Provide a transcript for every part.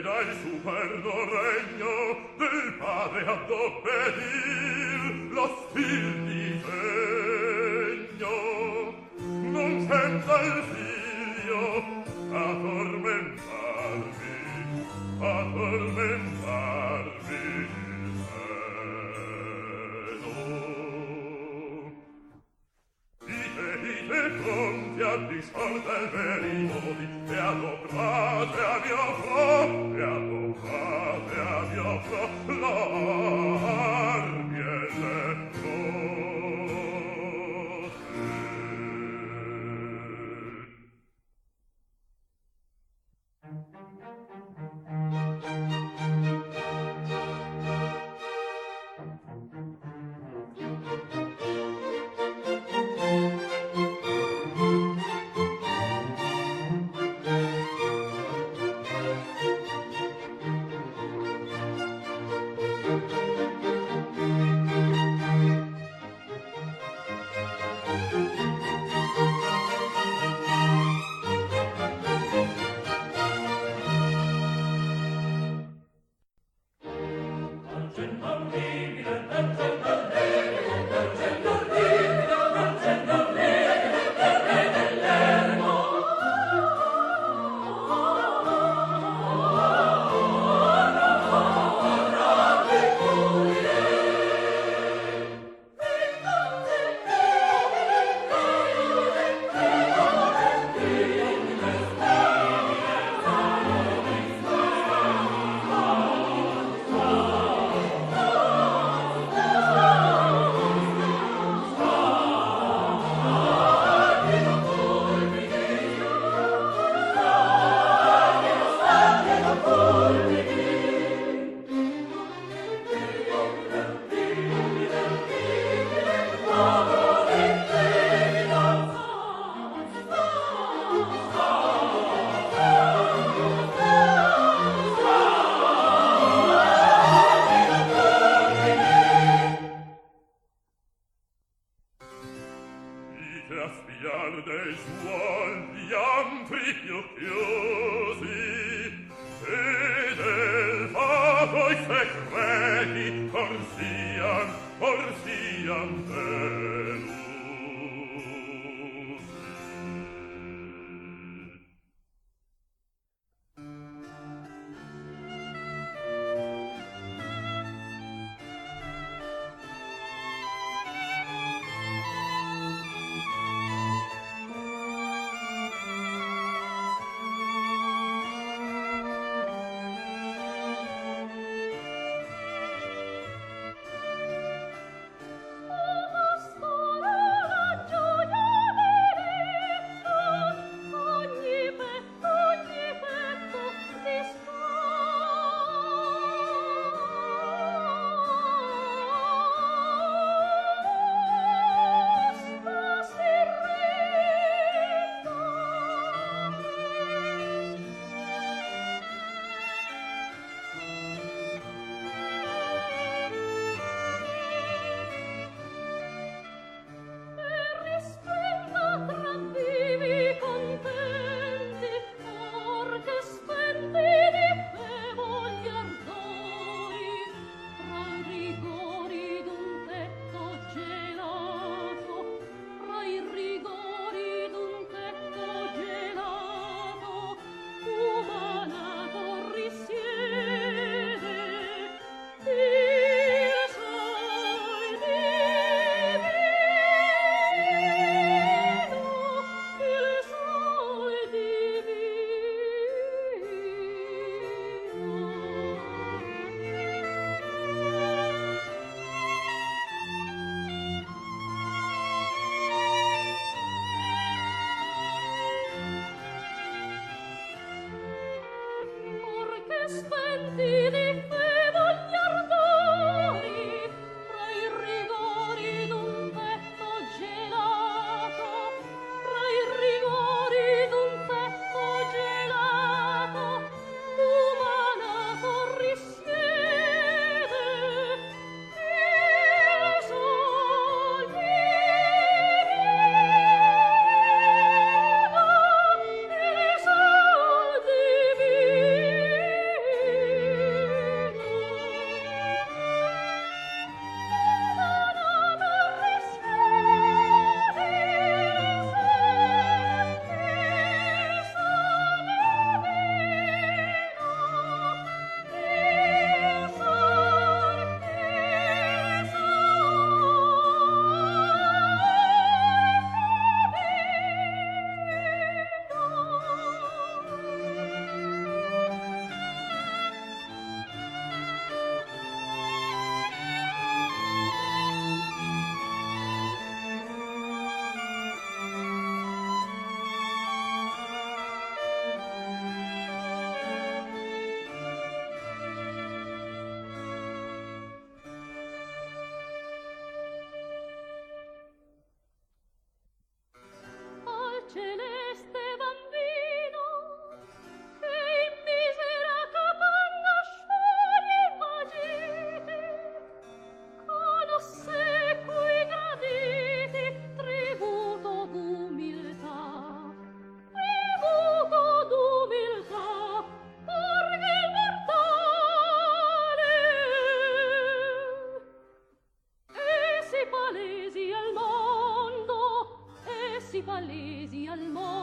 ed al superno regno del padre ad obbedir lo figlio principalesi al mondo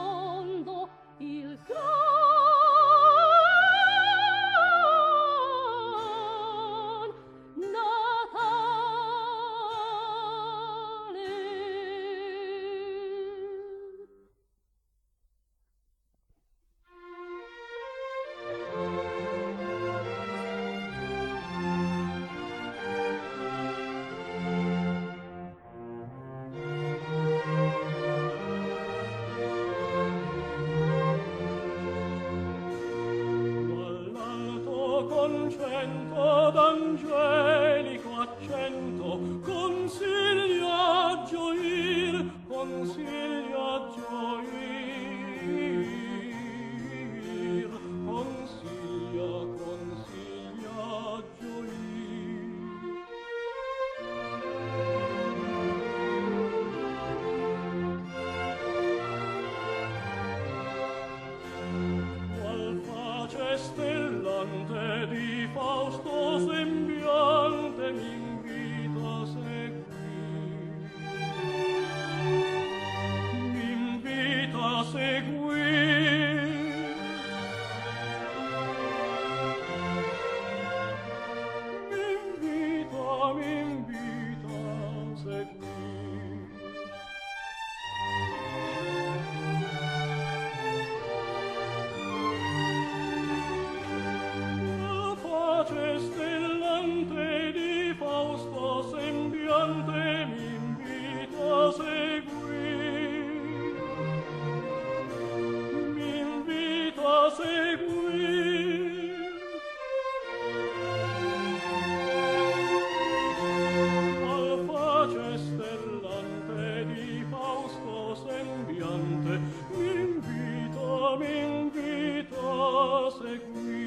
seguire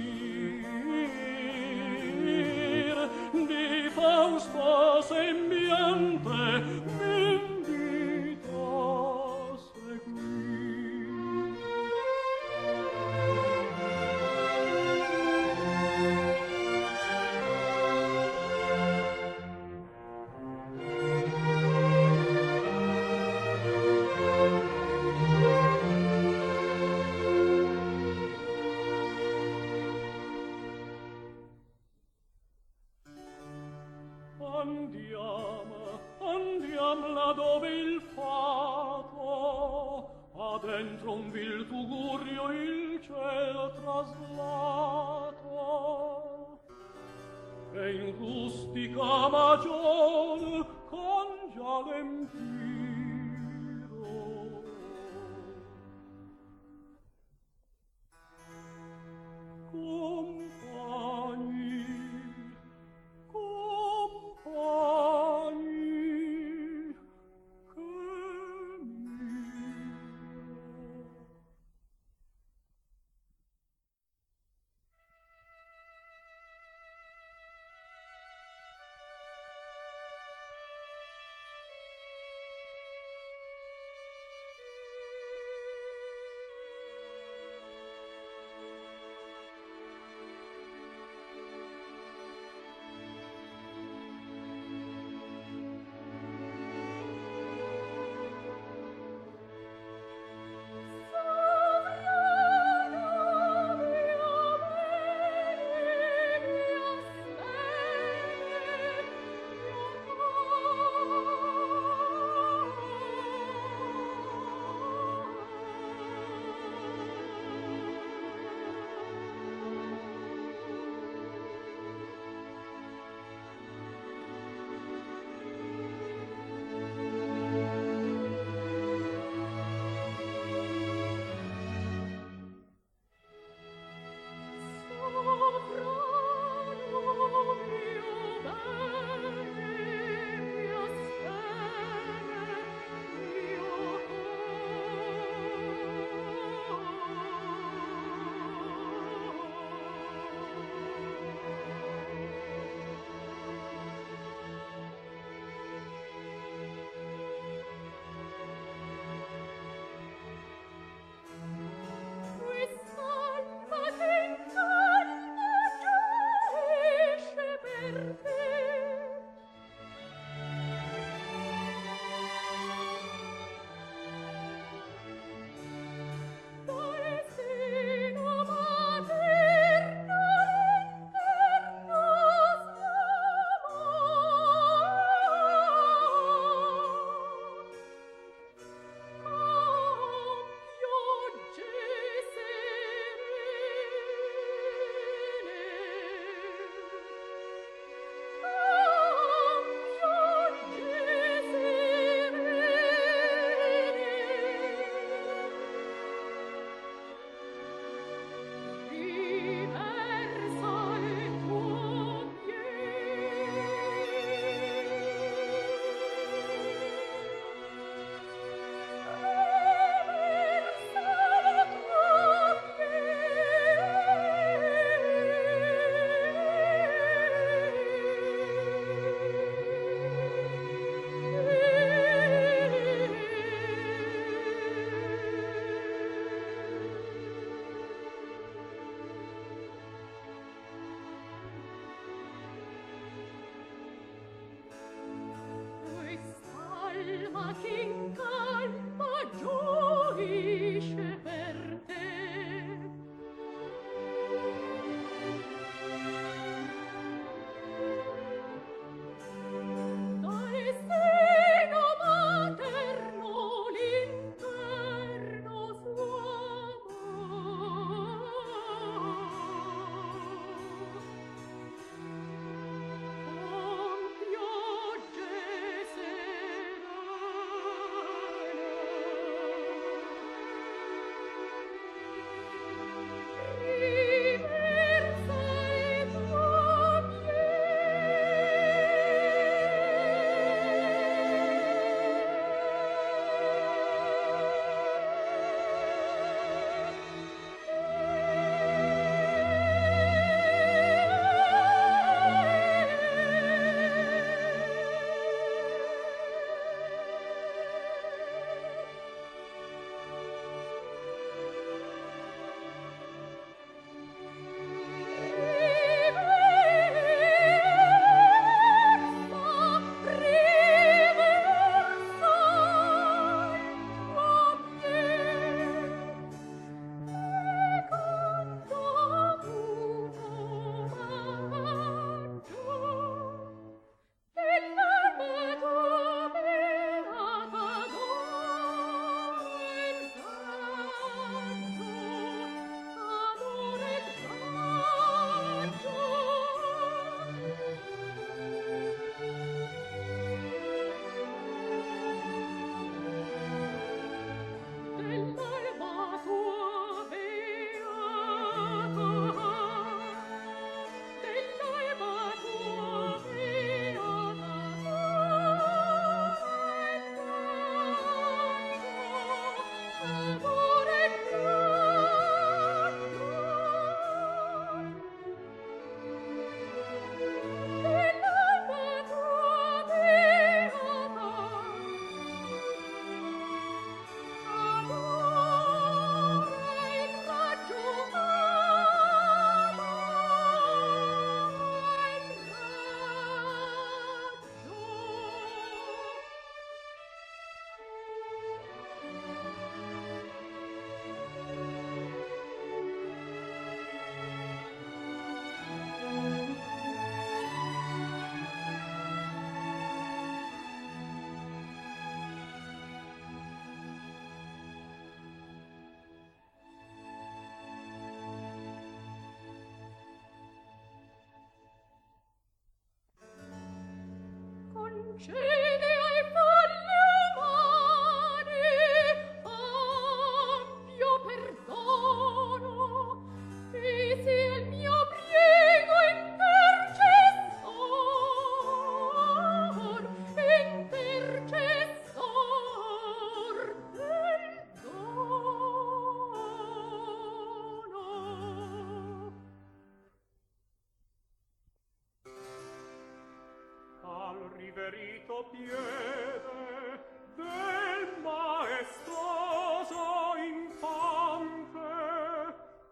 trito piede del maestoso infante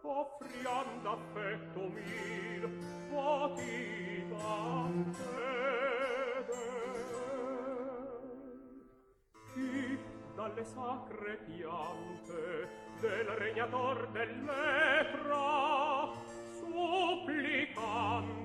offriando affetto mir votiva fede chi dalle sacre piante del regnator del metra supplicante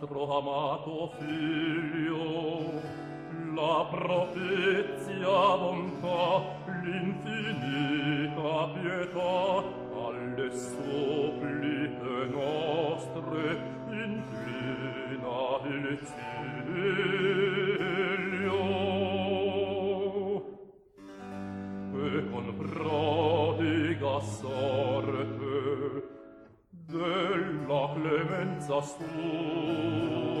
nostro amato figlio la profezia bontà l'infinita pietà alle suppliche nostre inclina il cielo suo